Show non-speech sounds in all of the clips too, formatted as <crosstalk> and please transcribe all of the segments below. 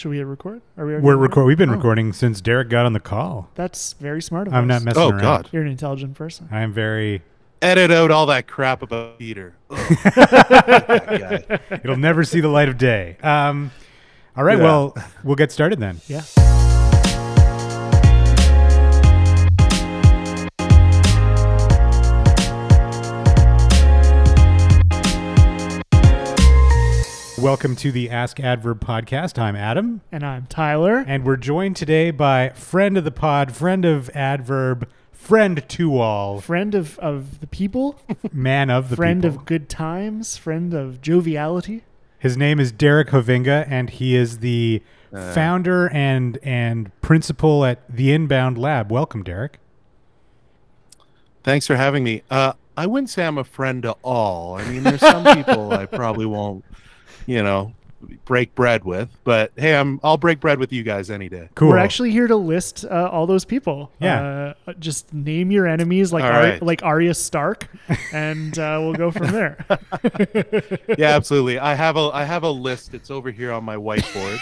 Should we hit record? Are we? already We're recording? record. We've been Oh, recording since Derek got on the call. That's very smart of you. I'm not messing Oh around. God! You're an intelligent person. I am very. Edit out all that crap about Peter. Ugh. <laughs> that guy. It'll never see the light of day. Um, all right. Yeah. Well, we'll get started then. Yeah. Welcome to the Ask Adverb podcast. I'm Adam, And I'm Tyler. and we're joined today by friend of the pod, friend of Adverb, friend to all, friend of, of the people, <laughs> man of the friend people. of good times, friend of joviality. His name is Derek Hovinga, and he is the Uh. founder and and principal at the Inbound Lab. Welcome, Derek. Thanks for having me. Uh, I wouldn't say I'm a friend to all. I mean, there's some people I probably won't, you know, break bread with. But hey, I'm I'll break bread with you guys any day. Cool. We're actually here to list uh, all those people. Yeah. Uh, just name your enemies like All Ar- right. like Arya Stark, and uh, we'll go from there. <laughs> Yeah, absolutely. I have a I have a list. It's over here on my whiteboard.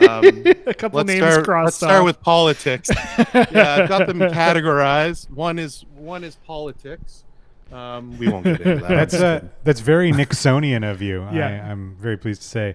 <laughs> Um, <laughs> A couple let's names start. crossed Let's start with politics. yeah, I've got them categorized. One is one is politics. Um, we won't get into that. That's uh, that's very Nixonian of you. Yeah. I, I'm very pleased to say.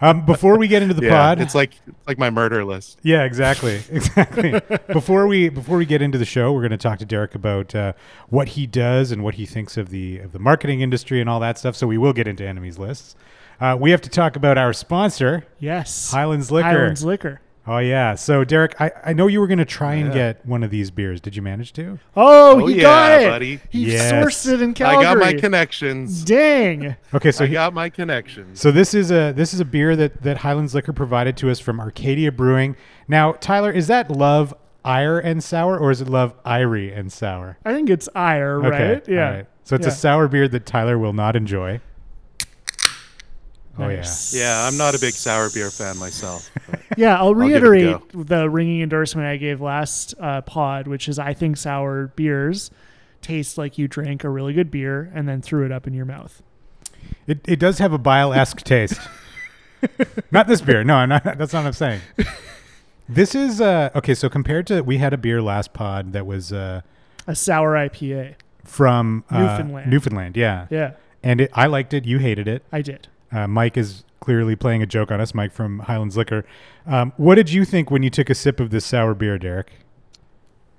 Um, before we get into the yeah, pod, it's like it's like my murder list. yeah, exactly, <laughs> exactly. before we before we get into the show, we're going to talk to Derek about uh, what he does and what he thinks of the of the marketing industry and all that stuff. So we will get into enemies lists. Uh, we have to talk about our sponsor, yes, Highlands Liquor. Highlands Liquor. Oh yeah. So Derek, I, I know you were going to try and Yeah. get one of these beers. Did you manage to? Oh, Oh, he yeah, got it, buddy. He Yes. sourced it in Calgary. I got my connections. Dang. Okay, so I he- got my connections. So this is a this is a beer that that Highlands Liquor provided to us from Arcadia Brewing. Now, Tyler, is that Love Ire and Sour or is it Love Irie and Sour? I think it's ire, right? Okay, Yeah. all right. So it's Yeah. a sour beer that Tyler will not enjoy. Oh Nice. Yeah, I'm not a big sour beer fan myself. <laughs> Yeah, I'll give it a reiterate the ringing endorsement I gave last uh, pod, which is I think sour beers taste like you drank a really good beer and then threw it up in your mouth. It it does have a bile esque taste. <laughs> not this beer. No, not, that's not what I'm saying. This is uh okay. So compared to we had a beer last pod that was uh A sour IPA. from uh, Newfoundland. Newfoundland, yeah, Yeah, and it, I liked it. You hated it. I did. Uh, Mike is clearly playing a joke on us. Mike from Highlands Liquor. Um, what did you think when you took a sip of this sour beer, Derek?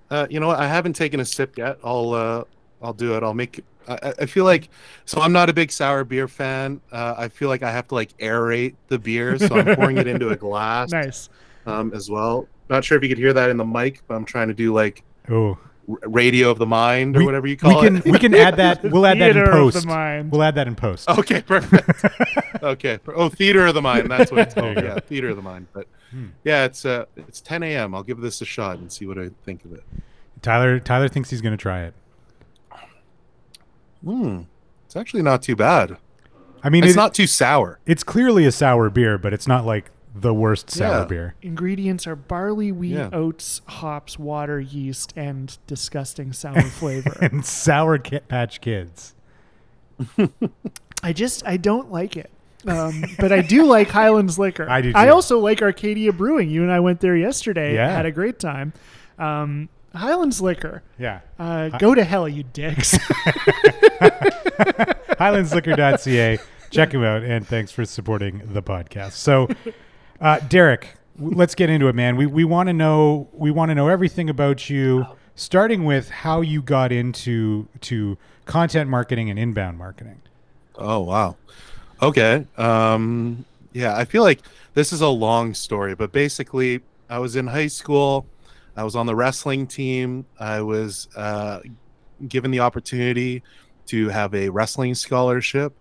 Uh, you know what? I haven't taken a sip yet. I'll uh, I'll do it. I'll make. I, I- I feel like so. I'm not a big sour beer fan. Uh, I feel like I have to like aerate the beer, so I'm pouring it into a <laughs> glass Nice. um, as well. Not sure if you could hear that in the mic, but I'm trying to do like Oh, r- radio of the mind or We- whatever you we call can it. we can add that. <laughs> We'll add that in Theater of post. the mind. We'll add that in post. <laughs> Okay, perfect. <laughs> okay. Oh, theater of the mind. That's what it's called. Yeah, theater of the mind. But Hmm. yeah, it's uh, it's 10 a.m. I'll give this a shot and see what I think of it. Tyler Tyler thinks he's going to try it. Hmm. It's actually not too bad. I mean, It's it- not too sour. It's clearly a sour beer, but it's not like the worst sour Yeah. beer. Ingredients are barley, wheat, Yeah. oats, hops, water, yeast, and disgusting sour <laughs> flavor. And sour Kit Patch Kids. I just I don't like it. Um, but I do like Highlands Liquor. <laughs> I do I too. also like Arcadia Brewing. You and I went there yesterday. Yeah. Had a great time. Um, Highlands Liquor. Yeah. Uh, go to hell, you dicks. <laughs> highlandsliquor.ca. Check them out, and thanks for supporting the podcast. So, uh, Derek, let's get into it, man. We we want to know we want to know everything about you, starting with how you got into to content marketing and inbound marketing. Oh wow. Okay. Um yeah, I feel like this is a long story, but basically I was in high school. I was on the wrestling team. I was uh given the opportunity to have a wrestling scholarship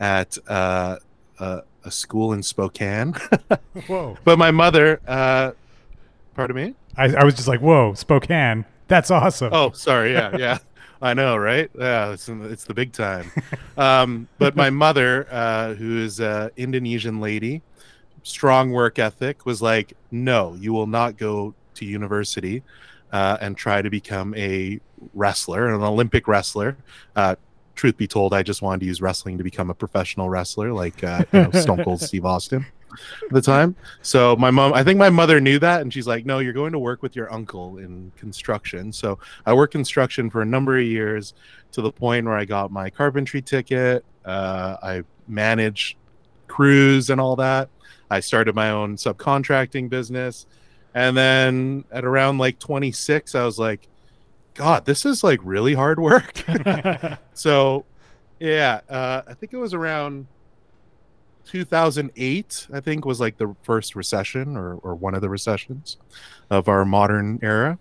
at uh, a, a school in Spokane. <laughs> Whoa! but my mother uh pardon me? I, I was just like, whoa, Spokane. That's awesome. Oh, sorry. Yeah, yeah. <laughs> I know, right? Yeah, it's it's the big time. Um, but my mother, uh, who is a Indonesian lady, strong work ethic, was like, "No, you will not go to university uh, and try to become a wrestler, an Olympic wrestler." Uh, truth be told, I just wanted to use wrestling to become a professional wrestler, like uh, you know, Stone Cold Steve Austin. at the time. So my mom, I think my mother knew that, and she's like, "No, you're going to work with your uncle in construction." So I worked construction for a number of years to the point where I got my carpentry ticket. Uh, I managed crews and all that. I started my own subcontracting business, and then at around like 26, I was like, "God, this is like really hard work." <laughs> <laughs> so, yeah, uh, I think it was around 2008 i think was like the first recession or, or one of the recessions of our modern era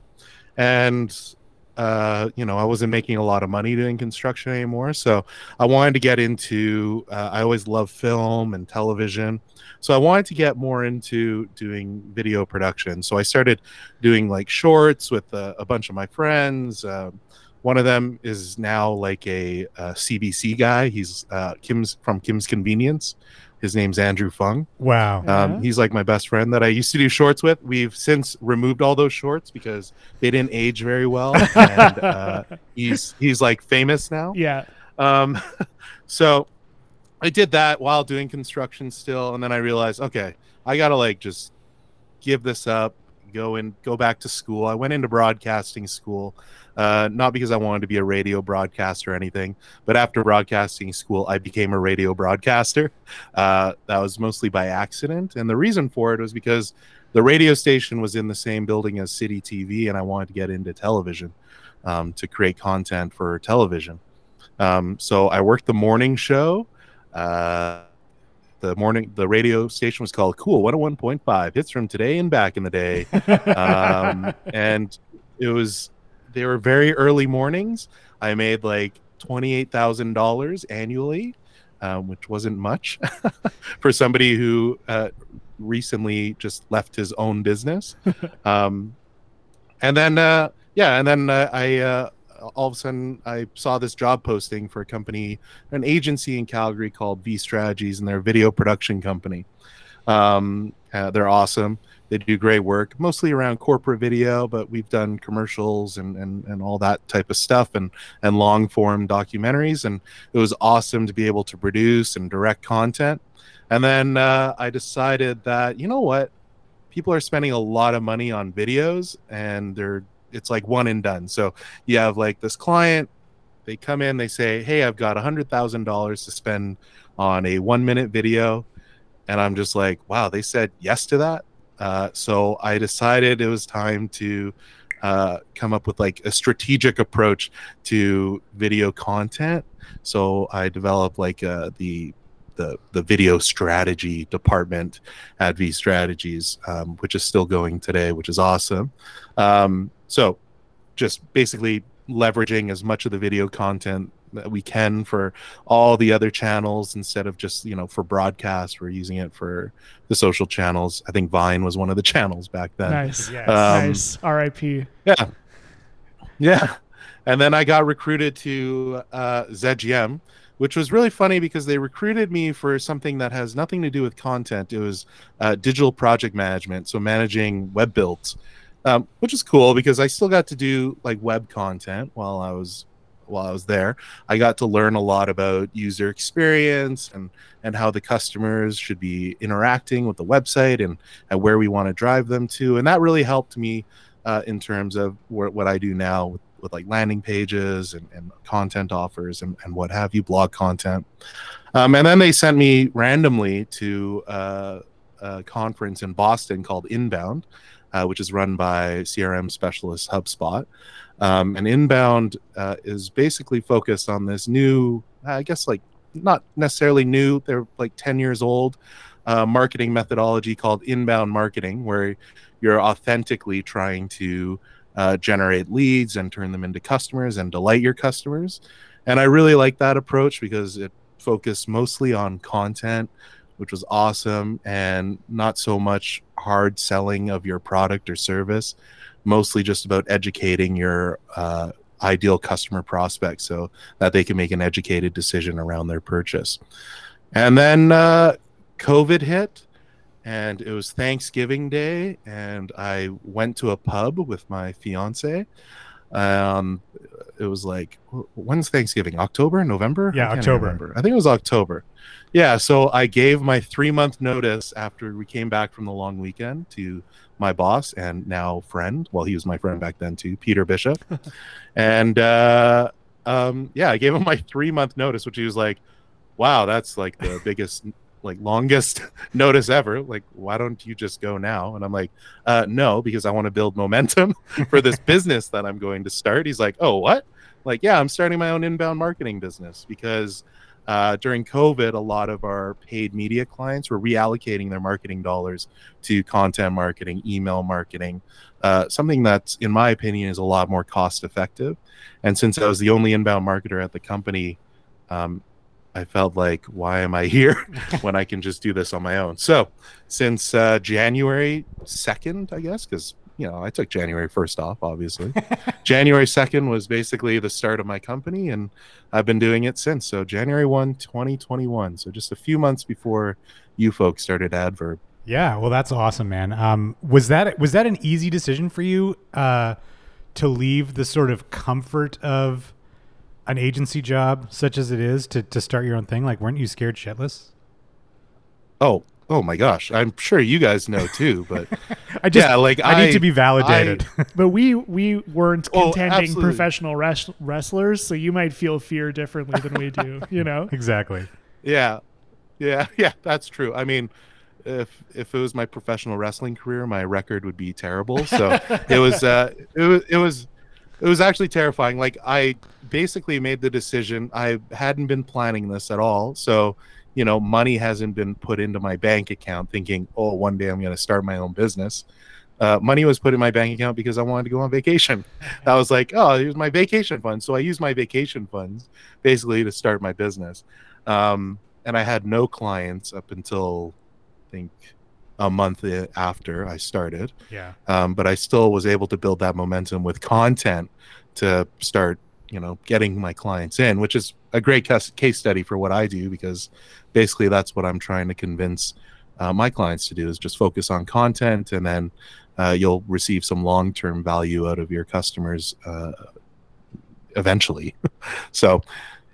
and uh, you know i wasn't making a lot of money doing construction anymore so i wanted to get into uh, i always loved film and television so i wanted to get more into doing video production so i started doing like shorts with a, a bunch of my friends um, one of them is now like a, a CBC guy. He's uh, Kim's from Kim's Convenience. His name's Andrew Phung. Wow. Um, Yeah. He's like my best friend that I used to do shorts with. We've since removed all those shorts because they didn't age very well. <laughs> and uh, he's he's like famous now. yeah. Um, <laughs> so I did that while doing construction still, and then I realized, okay, I gotta like just give this up, go and go back to school. I went into broadcasting school, uh, not because I wanted to be a radio broadcaster or anything, but after broadcasting school, I became a radio broadcaster. Uh, that was mostly by accident, and the reason for it was because the radio station was in the same building as City TV, and I wanted to get into television um, to create content for television. Um, so I worked the morning show. Uh, the morning, the radio station was called Cool 101.5 hits from today and back in the day. um, <laughs> and it was, they were very early mornings. I made like $28,000 annually, um, which wasn't much <laughs> for somebody who uh, recently just left his own business. <laughs> um, and then, uh, yeah, and then uh, I, uh, all of a sudden I saw this job posting for a company, an agency in Calgary called V Strategies, and they're a video production company. Um, uh, they're awesome. They do great work, mostly around corporate video, but we've done commercials and, and, and all that type of stuff and, and long form documentaries. And it was awesome to be able to produce and direct content. And then uh, I decided that, you know what? People are spending a lot of money on videos and they're it's like one and done. So you have like this client, they come in, they say, Hey, I've got a hundred thousand dollars to spend on a one minute video. And I'm just like, wow, they said yes to that. Uh, so I decided it was time to uh, come up with like a strategic approach to video content. So I developed like uh, the the the video strategy department at V Strategies, um, which is still going today, which is awesome. Um, so just basically leveraging as much of the video content that we can for all the other channels instead of just you know for broadcast we're using it for the social channels i think vine was one of the <laughs> channels back then Nice. Yes. Um, nice. R.I.P. yeah yeah and then i got recruited to uh, zgm which was really funny because they recruited me for something that has nothing to do with content it was uh, digital project management so managing web builds um, which is cool because i still got to do like web content while i was while i was there. I got to learn a lot about user experience and and how the customers should be interacting with the website and, and where we want to drive them to and that really helped me uh, in terms of wh- what i do now with, with like landing pages and, and content offers and, and what have you blog content. Um, and then they sent me randomly to uh, a conference in boston called inbound uh, which is run by crm specialist hubspot. Um, and inbound uh, is basically focused on this new i guess like not necessarily new they're like 10 years old uh, marketing methodology called inbound marketing where you're authentically trying to uh, generate leads and turn them into customers and delight your customers. And i really like that approach because it focused mostly on content which was awesome and not so much hard selling of your product or service mostly just about educating your uh, ideal customer prospect so that they can make an educated decision around their purchase. And then uh, COVID hit, and it was Thanksgiving Day, and I went to a pub with my fiance. Um, it was like when's Thanksgiving? October, November? Yeah, I October. remember. I think it was October. Yeah, so I gave my three month notice after we came back from the long weekend to my boss and now friend. Well, he was my friend back then too, Peter Bishop. <laughs> and uh, um, yeah, I gave him my three month notice, which he was like, "Wow, that's like the biggest, like longest <laughs> notice ever. Like, why don't you just go now?" And I'm like, uh, "No, because I want to build momentum <laughs> for this <laughs> business that I'm going to start." He's like, "Oh, what?" Like, yeah, I'm starting my own inbound marketing business because uh, during COVID, a lot of our paid media clients were reallocating their marketing dollars to content marketing, email marketing, uh, something that, in my opinion, is a lot more cost effective. And since I was the only inbound marketer at the company, um, I felt like, why am I here <laughs> when I can just do this on my own? So, since uh, January 2nd, I guess, because you know, I took January 1st off, obviously. <laughs> January 2nd was basically the start of my company, and I've been doing it since. So, January 1, 2021. So, just a few months before you folks started Adverb. Yeah, well, that's awesome, man. Um, was that was that an easy decision for you uh, to leave the sort of comfort of an agency job, such as it is, to to start your own thing? Like, weren't you scared shitless? Oh, oh my gosh! I'm sure you guys know too, but <laughs> I just yeah, like I, need to be validated. <laughs> But we we weren't Oh, contending absolutely. professional res- wrestlers, so you might feel fear differently than we do. You know? <laughs> exactly. Yeah, yeah, yeah. That's true. I mean, if if it was my professional wrestling career, my record would be terrible. So it was, uh, it was, it was, it was actually terrifying. Like I basically made the decision. I hadn't been planning this at all. So you know, money hasn't been put into my bank account, thinking, oh, one day I'm going to start my own business. Uh, money was put in my bank account because I wanted to go on vacation. <laughs> I was like, oh, here's my vacation fund. So I used my vacation funds basically to start my business. Um, and I had no clients up until I think a month after I started. Yeah. Um, but I still was able to build that momentum with content to start, you know, getting my clients in, which is a great case case study for what I do because basically that's what I'm trying to convince uh, my clients to do is just focus on content and then uh, you'll receive some long-term value out of your customers uh, eventually. <laughs> so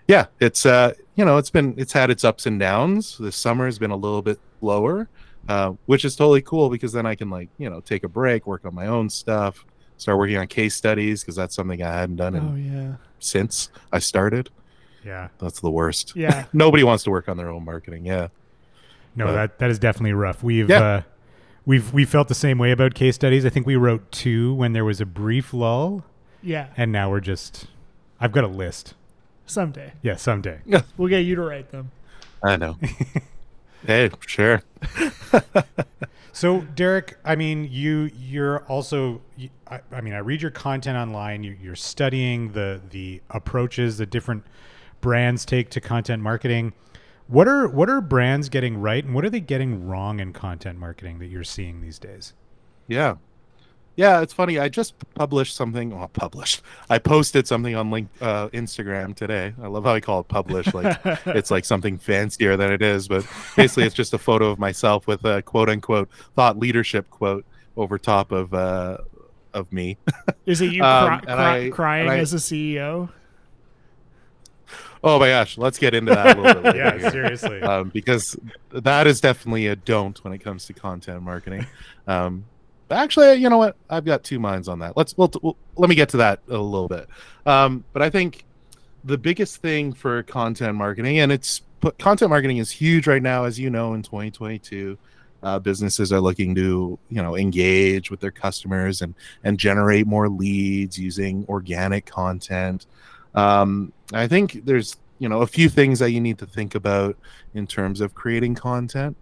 yeah, it's uh, you know, it's been it's had its ups and downs. This summer has been a little bit lower, uh, which is totally cool because then I can like you know take a break, work on my own stuff, start working on case studies because that's something I hadn't done in, Oh yeah. since I started. Yeah. That's the worst. Yeah. <laughs> Nobody wants to work on their own marketing. Yeah. No, But- that that is definitely rough. We've Yeah. uh, we've we felt the same way about case studies. I think we wrote two when there was a brief lull, Yeah. and now we're just. I've got a list. Someday Yeah, someday. <laughs> we'll get you to write them. I know. <laughs> hey, sure. <laughs> So, Derek, I mean, you you're also. you- I, I mean, I read your content online. You, you're studying the the approaches that different brands take to content marketing. What are what are brands getting right, and what are they getting wrong in content marketing that you're seeing these days? Yeah. Yeah, it's funny. I just published something. Well, published. I posted something on link uh, Instagram today. I love how I call it publish. Like <laughs> it's like something fancier than it is, but basically it's just a photo of myself with a quote unquote thought leadership quote over top of uh, of me. <laughs> Is it you Um, cry, cry- I- crying I- as a CEO? Oh my gosh, let's get into that a little bit. <laughs> Yeah, here. seriously. um, because that is definitely a don't when it comes to content marketing. Um, actually, you know what? I've got two minds on that. Let's we'll, we'll let me get to that a little bit. Um, but I think the biggest thing for content marketing, and it's content marketing is huge right now, as you know, in 2022. Uh, businesses are looking to you know engage with their customers and and generate more leads using organic content um, I think there's you know a few things that you need to think about in terms of creating content,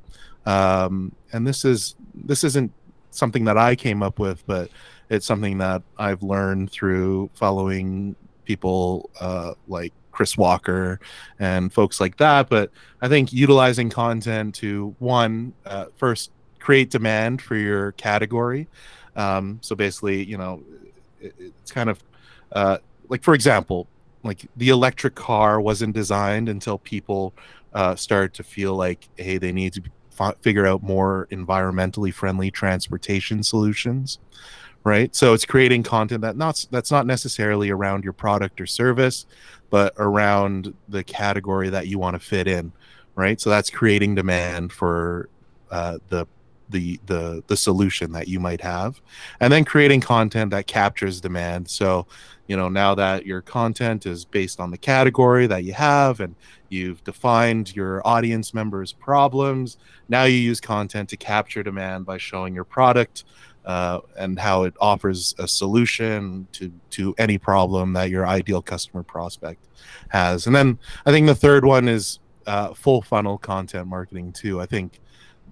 um, and this is this isn't something that I came up with, but it's something that I've learned through following people uh, like Chris Walker and folks like that. But I think utilizing content to one uh, first create demand for your category. Um, so basically, you know, it, it's kind of uh, like for example, like the electric car wasn't designed until people uh, started to feel like, hey, they need to fi- figure out more environmentally friendly transportation solutions, right? So it's creating content that not that's not necessarily around your product or service, but around the category that you want to fit in, right? So that's creating demand for uh, the the the the solution that you might have and then creating content that captures demand. So you know now that your content is based on the category that you have and you've defined your audience members problems now you use content to capture demand by showing your product uh, and how it offers a solution to to any problem that your ideal customer prospect has. And then i think the third one is uh, full funnel content marketing too. I think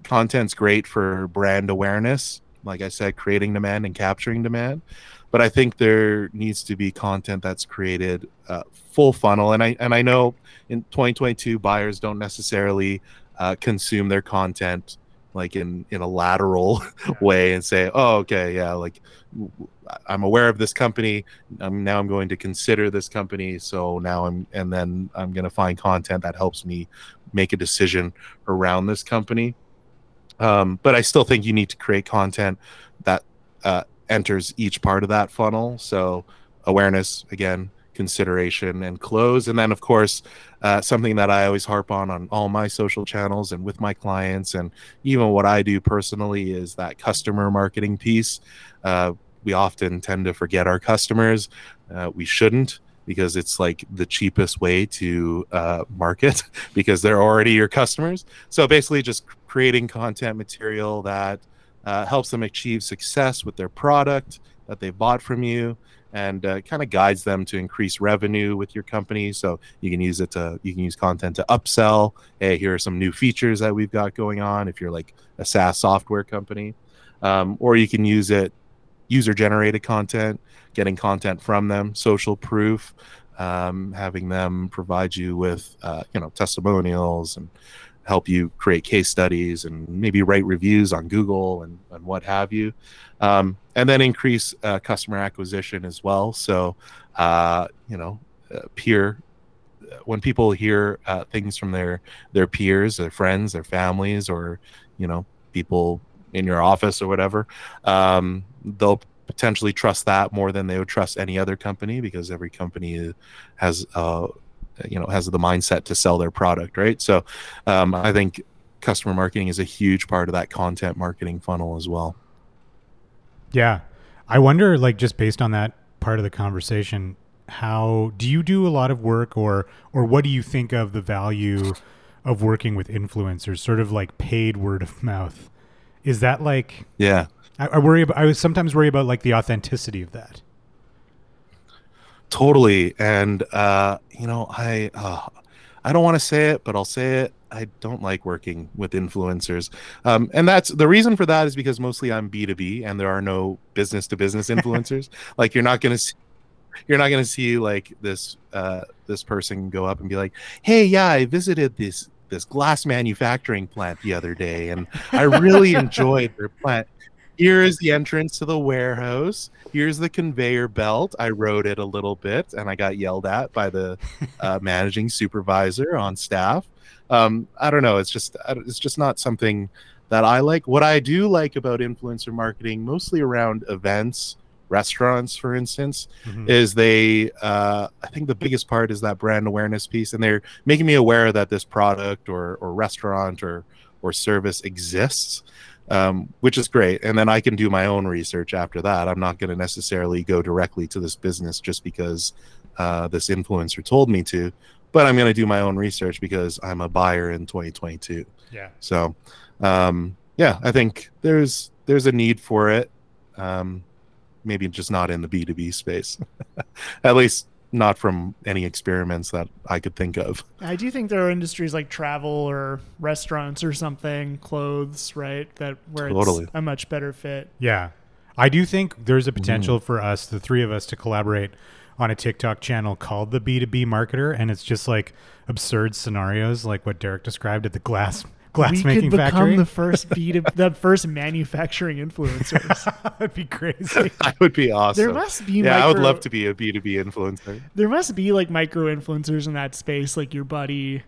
content's great for brand awareness like i said creating demand and capturing demand. But i think there needs to be content that's created uh, full funnel. And i and i know in 2022 buyers don't necessarily uh, consume their content like in in a lateral <laughs> way and say oh okay yeah like i'm aware of this company. I'm now i'm going to consider this company. So now i'm and then i'm going to find content that helps me make a decision around this company um, but I still think you need to create content that uh, enters each part of that funnel. So awareness, again, consideration, and close. And then, of course, uh, something that I always harp on on all my social channels and with my clients, and even what I do personally, is that customer marketing piece. Uh, we often tend to forget our customers. Uh, we shouldn't because it's like the cheapest way to uh, market <laughs> because they're already your customers. So basically, just creating content material that uh, helps them achieve success with their product that they bought from you and uh, kind of guides them to increase revenue with your company. So you can use it to you can use content to upsell. Hey here are some new features that we've got going on if you're like a saas software company. Um, or you can use it user generated content getting content from them social proof um, having them provide you with uh, you know testimonials and help you create case studies and maybe write reviews on Google and, and what have you. Um, and then increase uh, customer acquisition as well. So, uh, you know, uh, peer, when people hear uh, things from their, their peers, their friends, their families, or, you know, people in your office or whatever, um, they'll potentially trust that more than they would trust any other company because every company has uh, you know has the mindset to sell their product right? So um, i think customer marketing is a huge part of that content marketing funnel as well. Yeah. I wonder like just based on that part of the conversation how do you do a lot of work or or what do you think of the value of working with influencers sort of like paid word of mouth? Is that like yeah. I, I worry about i sometimes worry about like the authenticity of that totally and uh you know i uh, i don't want to say it but i'll say it i don't like working with influencers. Um, and that's the reason for that is because mostly i'm b2b and there are no business to business <laughs> influencers. Like you're not going to see you're not going to see like this uh, this person go up and be like hey yeah i visited this this glass manufacturing plant the other day and i really <laughs> enjoyed their plant here is the entrance to the warehouse. Here's the conveyor belt. I rode it a little bit and I got yelled at by the <laughs> uh, managing supervisor on staff. Um, I don't know. It's just it's just not something that I like. What I do like about influencer marketing, mostly around events, restaurants, for instance, mm-hmm. is they. Uh, I think the biggest part is that brand awareness piece, and they're making me aware that this product or or restaurant or or service exists um, which is great. And then I can do my own research after that. I'm not going to necessarily go directly to this business just because uh, this influencer told me to, but I'm going to do my own research because I'm a buyer in 2022. Yeah. So, um, yeah, I think there's there's a need for it. Um, maybe just not in the B2B space, <laughs> at least not from any experiments that I could think of. I do think there are industries like travel or restaurants or something, clothes, right? That where totally. it's a much better fit. Yeah. I do think there's a potential mm. for us, the three of us, to collaborate on a TikTok channel called the B2B Marketer. And it's just like absurd scenarios like what Derek described at the glass glass we making could become factory. the first B to, <laughs> the first manufacturing influencers. <laughs> That'd be crazy. <laughs> that would be awesome. There must be. Yeah, micro, I would love to be a B two B influencer. There must be like micro influencers in that space, like your buddy.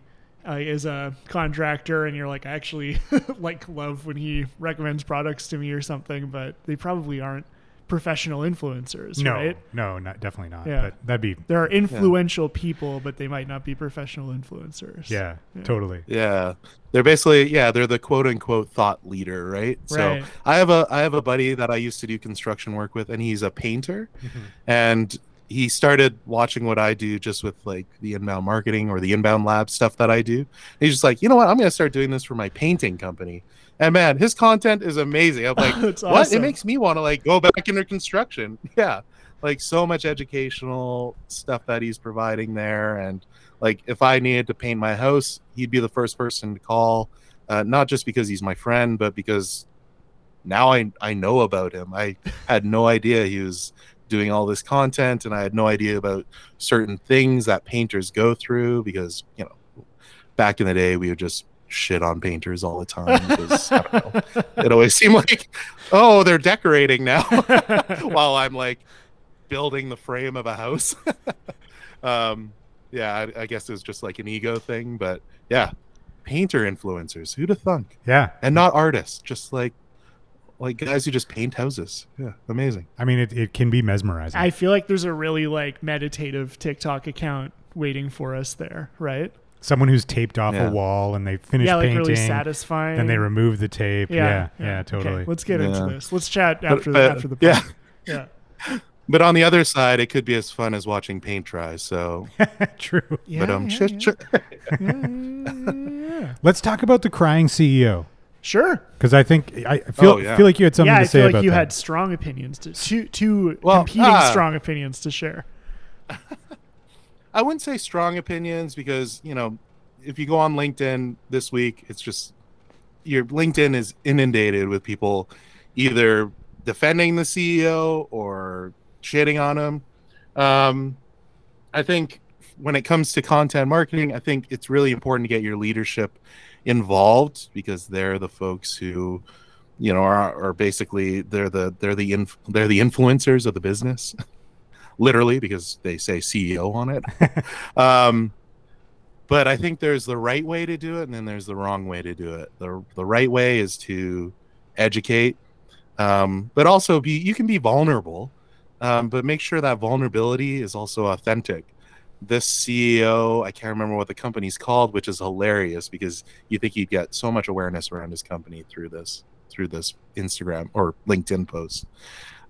Uh, is a contractor and you're like I actually like love when he recommends products to me or something but they probably aren't professional influencers, no, right? no, not definitely not. Yeah. But that'd be There are influential people, but they might not be professional influencers. yeah, Yeah. totally. Yeah, they're basically yeah, they're the quote unquote thought leader, right? Right. So I have a I have a buddy that I used to do construction work with, and he's a painter, mm-hmm. and he started watching what I do just with like the inbound marketing or the inbound lab stuff that I do. And he's just like, you know what, I'm gonna start doing this for my painting company. And man, his content is amazing. I'm like, <laughs> what? awesome. It makes me want to like go back into construction. <laughs> Yeah, like so much educational stuff that he's providing there, and like if I needed to paint my house, he'd be the first person to call. Uh, not just because he's my friend, but because now I I know about him. I <laughs> had no idea he was doing all this content, and I had no idea about certain things that painters go through because you know back in the day we would just shit on painters all the time <laughs> because I don't know, it always seemed like oh they're decorating now <laughs> while I'm like building the frame of a house. <laughs> um, yeah, I, I guess it was just like an ego thing, but yeah, painter influencers. Who'd have thunk? Yeah. And not artists, just like like guys who just paint houses. Yeah, amazing. I mean, it, it can be mesmerizing. I feel like there's a really like meditative TikTok account waiting for us there, right? Someone who's taped off Yeah. a wall and they finish yeah, like painting, really satisfying. then they remove the tape. Yeah, yeah, Okay, totally. let's get into this. Let's chat But- after the but- after the yeah. yeah. <laughs> But on the other side, it could be as fun as watching paint dry. So, <laughs> True. Yeah, but um, yeah, sh- yeah. sh- Yeah, yeah, yeah, yeah. Let's talk about the crying CEO Sure. because I think I feel Oh, yeah. feel like you had something yeah, to I say Yeah, I feel like about you that. had strong opinions to two two Well, competing ah. strong opinions to share. <laughs> I wouldn't say strong opinions because you know, if you go on LinkedIn this week, it's just your LinkedIn is inundated with people either defending the CEO or shitting on him. Um, I think when it comes to content marketing, I think it's really important to get your leadership involved because they're the folks who, you know, are, are basically they're the they're the inf- they're the influencers of the business, <laughs> literally because they say CEO on it. <laughs> um, but I think there's the right way to do it, and then there's the wrong way to do it. the The right way is to educate, um, but also be you can be vulnerable, um, but make sure that vulnerability is also authentic. This CEO, I can't remember what the company's called, which is hilarious because you think he'd get so much awareness around his company through this through this Instagram or LinkedIn post.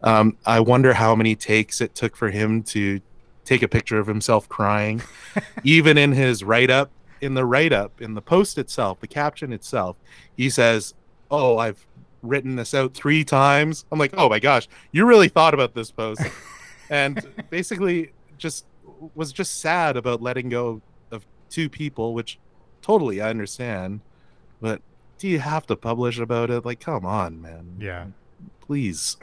Um, I wonder how many takes it took for him to take a picture of himself crying, <laughs> even in his write up. In the write up, in the post itself, the caption itself, he says, "Oh, I've written this out three times." I'm like, "Oh my gosh, you really thought about this post," <laughs> and basically just was just sad about letting go of two people, which totally I understand, but do you have to publish about it? Like, come on, man. yeah, please.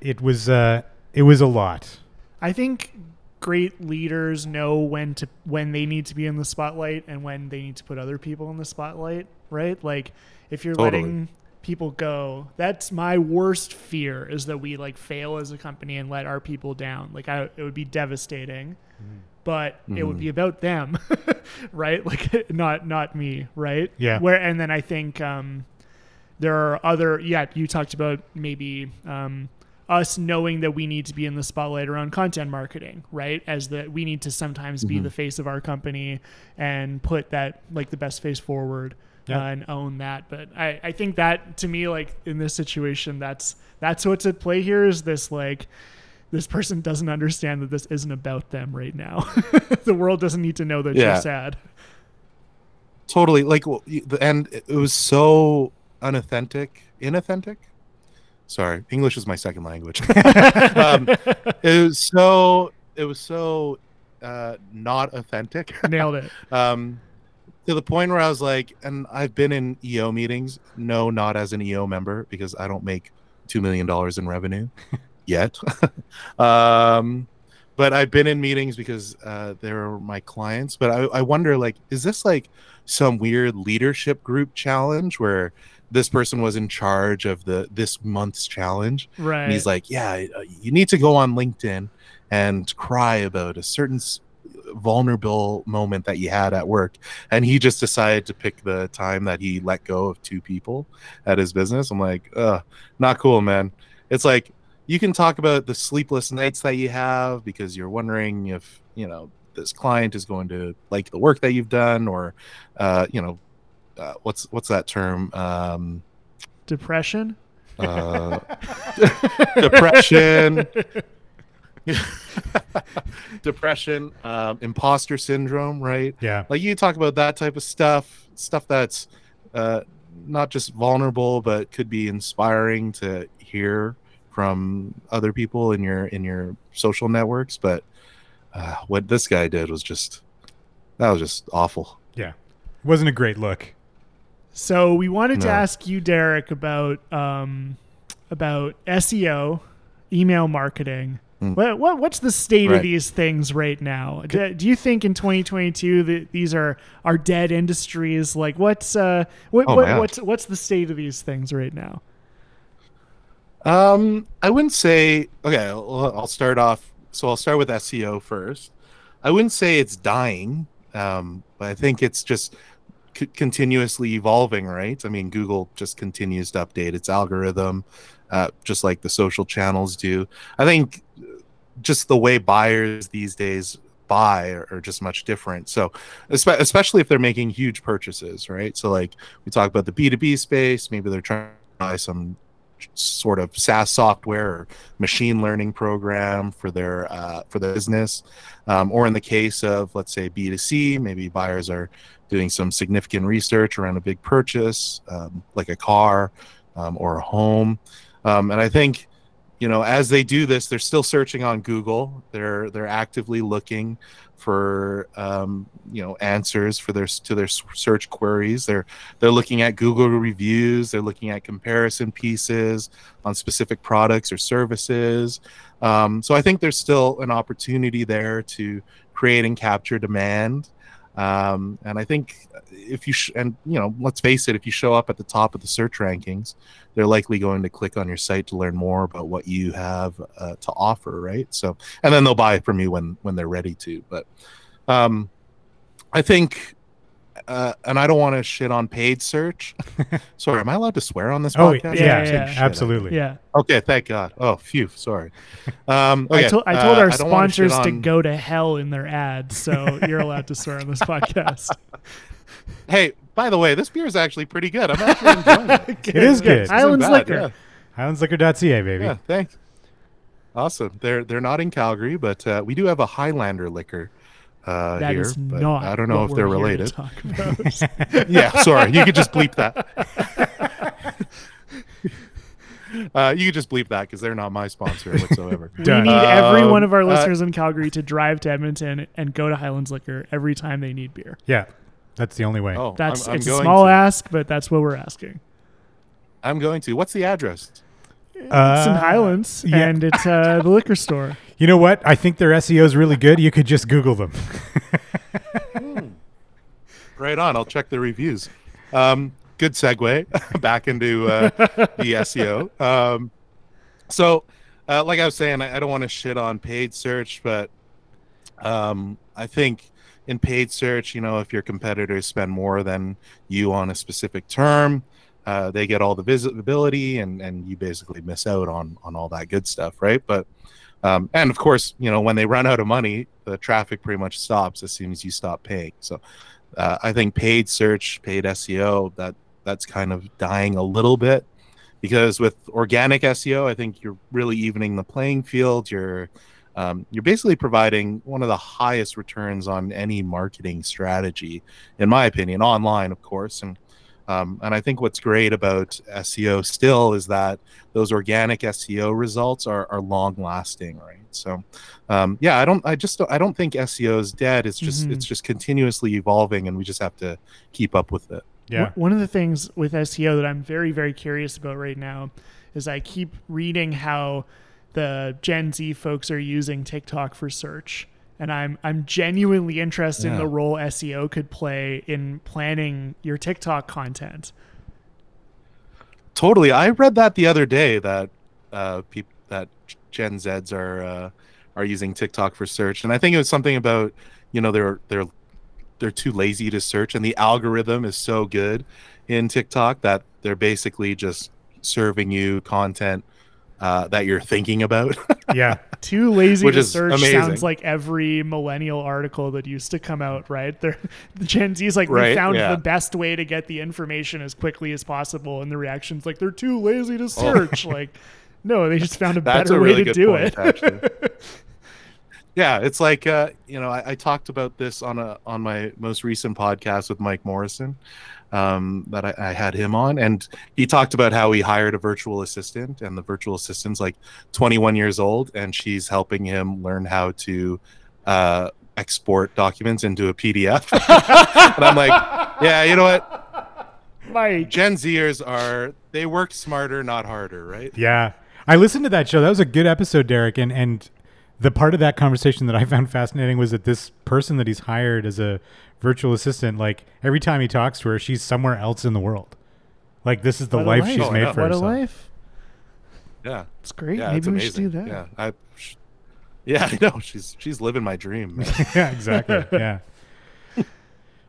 It was uh, it was a lot. I think great leaders know when to when they need to be in the spotlight and when they need to put other people in the spotlight, right? Like if you're Totally. letting people go, that's my worst fear is that we like fail as a company and let our people down. Like I it would be devastating. But it would be about them, <laughs> right? Like <laughs> not not me, right? Yeah. Where and then I think um there are other yeah you talked about maybe um, us knowing that we need to be in the spotlight around content marketing right as that we need to sometimes be Mhm. the face of our company and put that like the best face forward Yeah. uh, and own that but I, I think that to me like in this situation that's that's what's at play here is this like this person doesn't understand that this isn't about them right now <laughs> the world doesn't need to know that Yeah. you're sad totally like w- y- the- and it was so unauthentic inauthentic sorry english is my second language. <laughs> Um, it was so it was so uh not authentic. Nailed it. <laughs> Um to the point where i was like and i've been in eo meetings. No not as an eo member because i don't make two million dollars in revenue <laughs> yet. Um but i've been in meetings because uh they're my clients. But I, I wonder like is this like some weird leadership group challenge where this person was in charge of the this month's challenge right and he's like, "Yeah, uh, you need to go on LinkedIn and cry about a certain vulnerable moment that you had at work." And he just decided to pick the time that he let go of two people at his business. I'm like, "Uh, not cool, man." It's like you can talk about the sleepless nights that you have because you're wondering if you know this client is going to like the work that you've done or uh, you know uh, what's what's that term um, Depression. uh, depression <laughs> depression um, imposter syndrome right Yeah. like you talk about that type of stuff stuff that's uh, not just vulnerable but could be inspiring to hear from other people in your in your social networks but uh, what this guy did was just that was just awful Yeah, it Wasn't a great look. So we wanted to ask you, Derek, about um, about SEO, email marketing. Mm. What, what what's the state of these things right now? Do, do you think in 2022 that these are are dead industries? Like what's uh what, Oh, what what's what's the state of these things right now? Um, I wouldn't say. Okay, I'll, I'll start off. So I'll start with SEO first. I wouldn't say it's dying, um, but I think it's just c- continuously evolving. Right? I mean, Google just continues to update its algorithm, uh, just like the social channels do. I think just the way buyers these days buy are, are just much different. So, espe- especially if they're making huge purchases, right? So, like we talk about the B two B space, maybe they're trying to buy some sort of SaaS software or machine learning program for their uh, for the business, um, or in the case of let's say B two C, maybe buyers are doing some significant research around a big purchase, um, like a car um, or a home, um, and I think you know as they do this, they're still searching on Google. They're they're actively looking for um, you know answers for their to their search queries. They're they're looking at Google reviews. They're looking at comparison pieces on specific products or services. Um, so I think there's still an opportunity there to create and capture demand. Um, and I think if you sh- and you know, let's face it, if you show up at the top of the search rankings, they're likely going to click on your site to learn more about what you have uh, to offer, right? So, and then they'll buy from you when when they're ready to. But um, I think uh, and I don't want to shit on paid search. <laughs> sorry, am I allowed to swear on this Oh, podcast? yeah, Yeah, yeah, absolutely. Yeah. Okay, thank God. Oh, phew, sorry. Um, okay, I, to- I told uh, our I don't wanna shit sponsors to on- go to hell in their ads, so you're allowed to swear on this <laughs> podcast. Hey, by the way, this beer is actually pretty good. I'm actually enjoying it. <laughs> It is good. Isn't Islands bad, Liquor. Highlandsliquor.ca, baby. Yeah, yeah, thanks. Awesome. They're they're not in Calgary, but uh, we do have a Highlander liquor uh, That here. is but not. I don't know if they're we're here to related. <laughs> <laughs> yeah, sorry. You could just bleep that. <laughs> uh, you could just bleep that because they're not my sponsor whatsoever. we need every Um, one of our uh, listeners in Calgary to drive to Edmonton and go to Highlands Liquor every time they need beer. Yeah, that's the only way. Oh, That's I'm, I'm it's a small to. ask, but that's what we're asking. I'm going to. What's the address? It's in Uh, Highlands, yeah. and it's uh, <laughs> the liquor store. You know what? I think their SEO is really good. You could just Google them. Right on. I'll check the reviews. Um, good segue <laughs> back into uh, the SEO. Um, so, uh, like I was saying, I, I don't want to shit on paid search, but um, I think in paid search, you know, if your competitors spend more than you on a specific term, uh, they get all the visibility, and and you basically miss out on on all that good stuff, right? But um, and of course, you know, when they run out of money, the traffic pretty much stops as soon as you stop paying. So uh, I think paid search, paid SEO, that that's kind of dying a little bit because with organic SEO, I think you're really evening the playing field. You're um, you're basically providing one of the highest returns on any marketing strategy, in my opinion, online, of course. And um, and I think what's great about SEO still is that those organic SEO results are, are long lasting, right? So, um, yeah, I don't, I just, don't, I don't think SEO is dead. It's just, Mhm. it's just continuously evolving, and we just have to keep up with it. Yeah. One- One of the things with SEO that I'm very, very curious about right now is I keep reading how the Gen Z folks are using TikTok for search. And I'm I'm genuinely interested in the role SEO could play in planning your TikTok content. Totally. I read that the other day that uh, peop- that Gen Zs are uh, are using TikTok for search, and I think it was something about you know they're they're they're too lazy to search, and the algorithm is so good in TikTok that they're basically just serving you content uh, that you're thinking about. <laughs> Yeah. Too lazy Which to search amazing. sounds like every millennial article that used to come out, right? <laughs> They're, the Gen Z's like, we Right, found yeah. the best way to get the information as quickly as possible. And the reaction's like, they're too lazy to oh. search. like, no, they just found a Oh. <laughs> That's better a really way to do point, it. <laughs> yeah, it's like uh, you know, I, I talked about this on a on my most recent podcast with Mike Morrison, um, that I, I had him on, and he talked about how he hired a virtual assistant, and the virtual assistant's like 21 years old, and she's helping him learn how to uh, export documents into a PDF. <laughs> and I'm like, yeah, you know what? Mike. Gen Zers are they work smarter, not harder, right? Yeah. I listened to that show. That was a good episode, Derek. And and the part of that conversation that I found fascinating was that this person that he's hired as a virtual assistant, like every time he talks to her, she's somewhere else in the world. Like this is the life, life. she's Oh, made know. for What a herself. life. Yeah. It's great. Yeah, Maybe it's we amazing. should do that. Yeah, I, sh- yeah, <laughs> I know. She's she's living my dream. <laughs> yeah, exactly. <laughs> Yeah.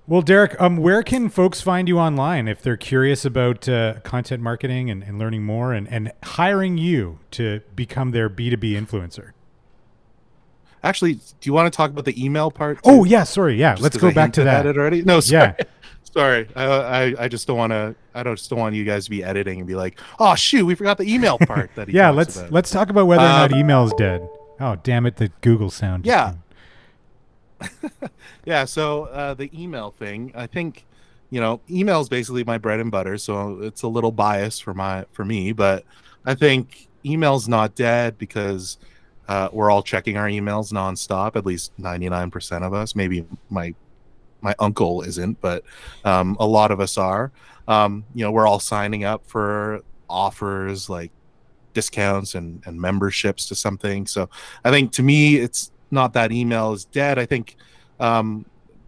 Well, Derek, um, where can folks find you online if they're curious about uh, content marketing and, and learning more and, and hiring you to become their B2B influencer? Actually, do you want to talk about the email part? Oh, yeah. Sorry. Yeah. Just let's go I back to that. it already. No, sorry. Yeah. <laughs> Sorry, I, I I just don't want to. I don't just don't want you guys to be editing and be like, "Oh shoot, we forgot the email <laughs> part." That he yeah. Let's about. let's talk about whether or not Um, email is dead. Oh, damn it. The Google sound. Yeah. <laughs> yeah so uh, the email thing i think you know email is basically my bread and butter so it's a little biased for my for me but i think email's not dead because uh, we're all checking our emails nonstop at least 99% of us. Maybe my my uncle isn't but um, a lot of us are. Um, you know we're all signing up for offers like discounts and, and memberships to something. So i think to me it's not that email is dead. I think um,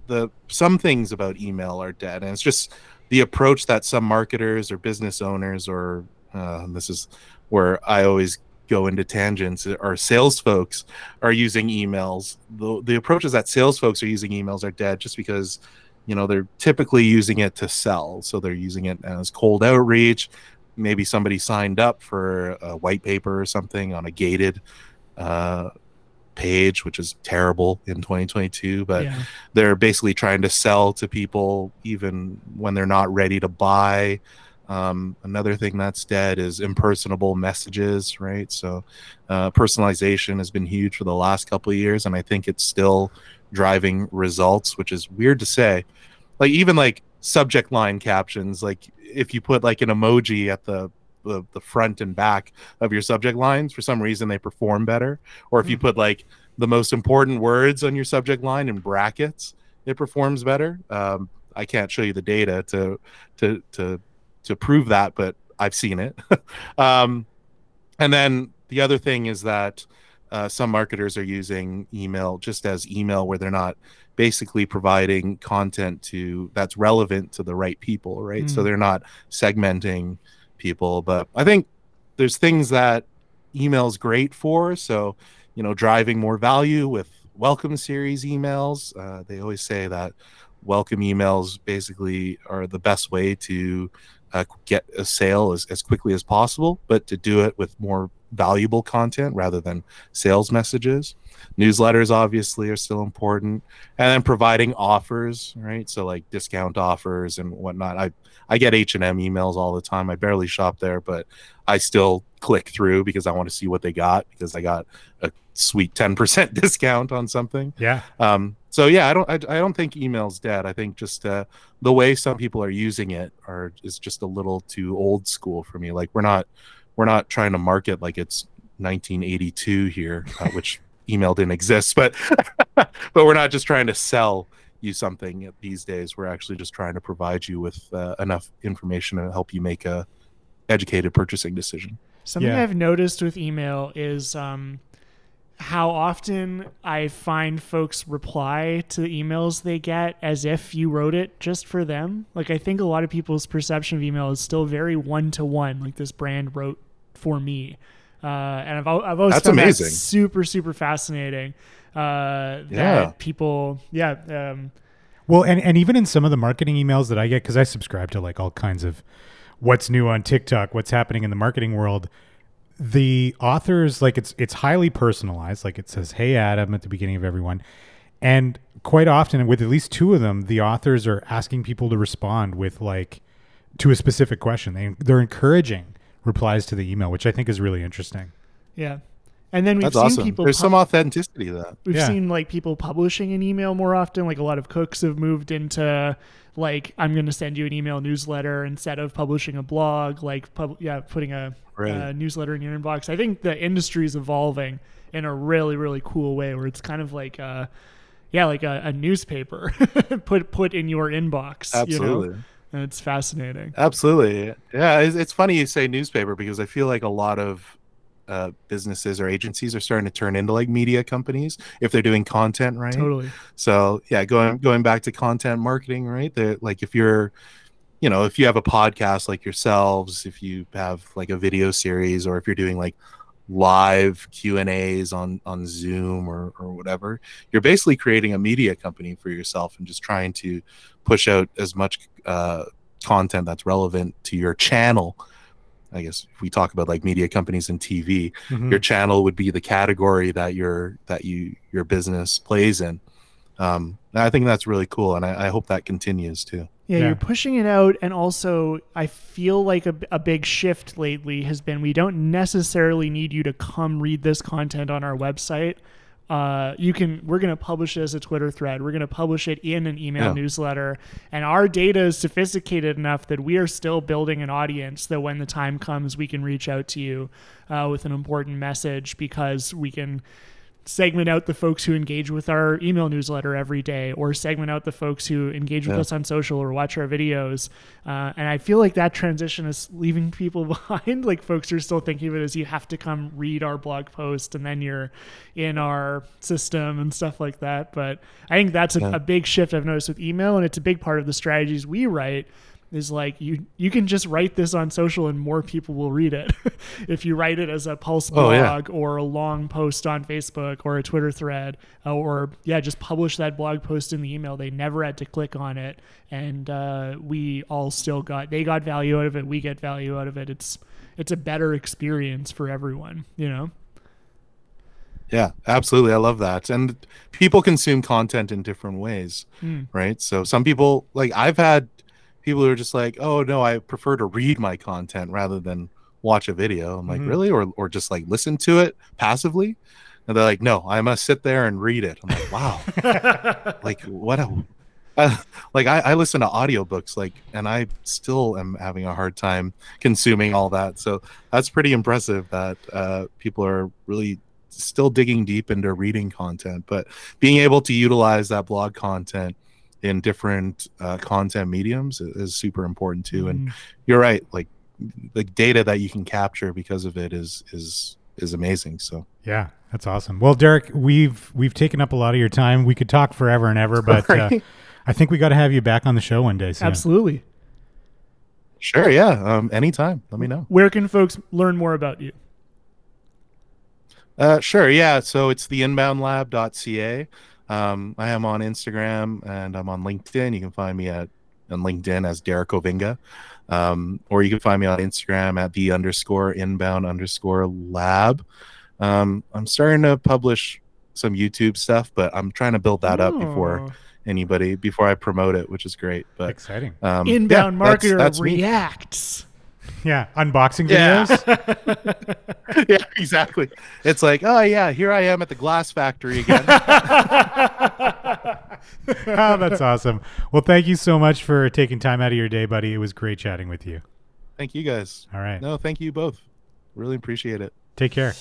the some things about email are dead and it's just the approach that some marketers or business owners or uh, this is where i always go into tangents our sales folks are using emails. The, the approaches that sales folks are using emails are dead just because you know they're typically using it to sell. So they're using it as cold outreach. Maybe somebody signed up for a white paper or something on a gated uh, page which is terrible in 2022 but yeah. they're basically trying to sell to people even when they're not ready to buy um, another thing that's dead is impersonable messages right? So uh, personalization has been huge for the last couple of years and i think it's still driving results which is weird to say. Like even like subject line captions like if you put like an emoji at the the, the front and back of your subject lines for some reason they perform better. Or if you Hmm. put like the most important words on your subject line in brackets it performs better. Um, i can't show you the data to to to to prove that but i've seen it. <laughs> Um, and then the other thing is that uh, some marketers are using email just as email where they're not basically providing content to that's relevant to the right people right? So Mm. they're not segmenting people. But i think there's things that email is great for. So you know driving more value with welcome series emails. Uh, they always say that welcome emails basically are the best way to uh, get a sale as, as quickly as possible but to do it with more valuable content rather than sales messages newsletters obviously are still important and then providing offers right so like discount offers and whatnot i i get h&m emails all the time i barely shop there but i still click through because i want to see what they got because i got a sweet 10% <laughs> discount on something Yeah. um, so yeah, I don't I, I don't think email's dead. I think just uh, the way some people are using it are is just a little too old school for me. Like we're not we're not trying to market like it's 1982 here, uh, <laughs> which email didn't exist, but <laughs> but we're not just trying to sell you something these days. We're actually just trying to provide you with uh, enough information to help you make a educated purchasing decision. Something Yeah. I've noticed with email is um, how often I find folks reply to the emails they get as if you wrote it just for them. Like I think a lot of people's perception of email is still very one to one. Like this brand wrote for me, uh, and I've I've always That's found amazing. that super super fascinating. Uh, that Yeah. people, yeah, um, Well, and, and even in some of the marketing emails that I get, because I subscribe to like all kinds of what's new on TikTok, what's happening in the marketing world, the authors like it's it's highly personalized. Like it says, "Hey Adam" at the beginning of everyone, and quite often with at least two of them, the authors are asking people to respond with like to a specific question. They they're encouraging replies to the email, which I think is really interesting. Yeah. And then we've That's seen awesome. people There's pub- some authenticity to that. We've Yeah. seen like people publishing an email more often. Like a lot of cooks have moved into like I'm going to send you an email newsletter instead of publishing a blog. Like pub- yeah, putting a Right. uh, newsletter in your inbox. I think the industry is evolving in a really really cool way where it's kind of like uh yeah like a, a newspaper <laughs> put put in your inbox. Absolutely. You know? And it's fascinating. Absolutely. Yeah, it's, it's funny you say newspaper because I feel like a lot of uh, businesses or agencies are starting to turn into like media companies if they're doing content right. Totally. So yeah, going going back to content marketing, right? They're, like if you're, you know, if you have a podcast like yourselves, if you have like a video series, or if you're doing like live Q and A's on on Zoom or or whatever, you're basically creating a media company for yourself and just trying to push out as much uh, content that's relevant to your channel. I guess if we talk about like media companies and TV, Mhm. your channel would be the category that your that you your business plays in um i think that's really cool and i, I hope that continues too Yeah, Yeah. you're pushing it out, and also I feel like a, a big shift lately has been we don't necessarily need you to come read this content on our website. Uh, you can we're going to publish it as a Twitter thread. We're going to publish it in an email Yeah. newsletter, and our data is sophisticated enough that we are still building an audience. That when the time comes, we can reach out to you uh, with an important message because we can segment out the folks who engage with our email newsletter every day or segment out the folks who engage with Yeah. us on social or watch our videos uh, and i feel like that transition is leaving people <laughs> behind like folks are still thinking of it as you have to come read our blog post and then you're in our system and stuff like that but i think that's a, Yeah. a big shift i've noticed with email and it's a big part of the strategies we write is like you you can just write this on social and more people will read it. <laughs> If you write it as a pulse Oh, yeah. blog or a long post on facebook or a twitter thread uh, or yeah just publish that blog post in the email they never had to click on it. And uh, we all still got they got value out of it we get value out of it. It's it's a better experience for everyone you know? Yeah absolutely. I love that. And people consume content in different ways Hmm. right? So some people like i've had people who are just like oh no i prefer to read my content rather than watch a video. I'm like Mhm. really? Or, or just like listen to it passively? And they're like no i must sit there and read it. I'm like wow. <laughs> Like what a uh, like I, I listen to audiobooks like and i still am having a hard time consuming all that. So that's pretty impressive that uh, people are really still digging deep into reading content but being able to utilize that blog content in different uh, content mediums is, is super important too and Mm. you're right like the data that you can capture because of it is is is amazing so Yeah, that's awesome. Well, Derek, we've we've taken up a lot of your time. We could talk forever and ever, but uh, I think we got to have you back on the show one day soon. absolutely sure yeah um anytime let me know where can folks learn more about you Uh, sure. Yeah. So it's the inboundlab.ca. Um, I am on Instagram and I'm on LinkedIn. You can find me at on LinkedIn as Derek Hovinga. Um, or you can find me on Instagram at the underscore inbound underscore lab. Um, I'm starting to publish some YouTube stuff, but I'm trying to build that up before anybody before I promote it, which is great. But Exciting. um, inbound that's- marketer that's me. reacts Yeah, unboxing Yeah. videos. <laughs> yeah, exactly. It's like, oh yeah, here I am at the glass factory again. <laughs> <laughs> oh, that's awesome. Well, thank you so much for taking time out of your day, buddy. It was great chatting with you. Thank you guys. All right. No, thank you both. Really appreciate it. Take care.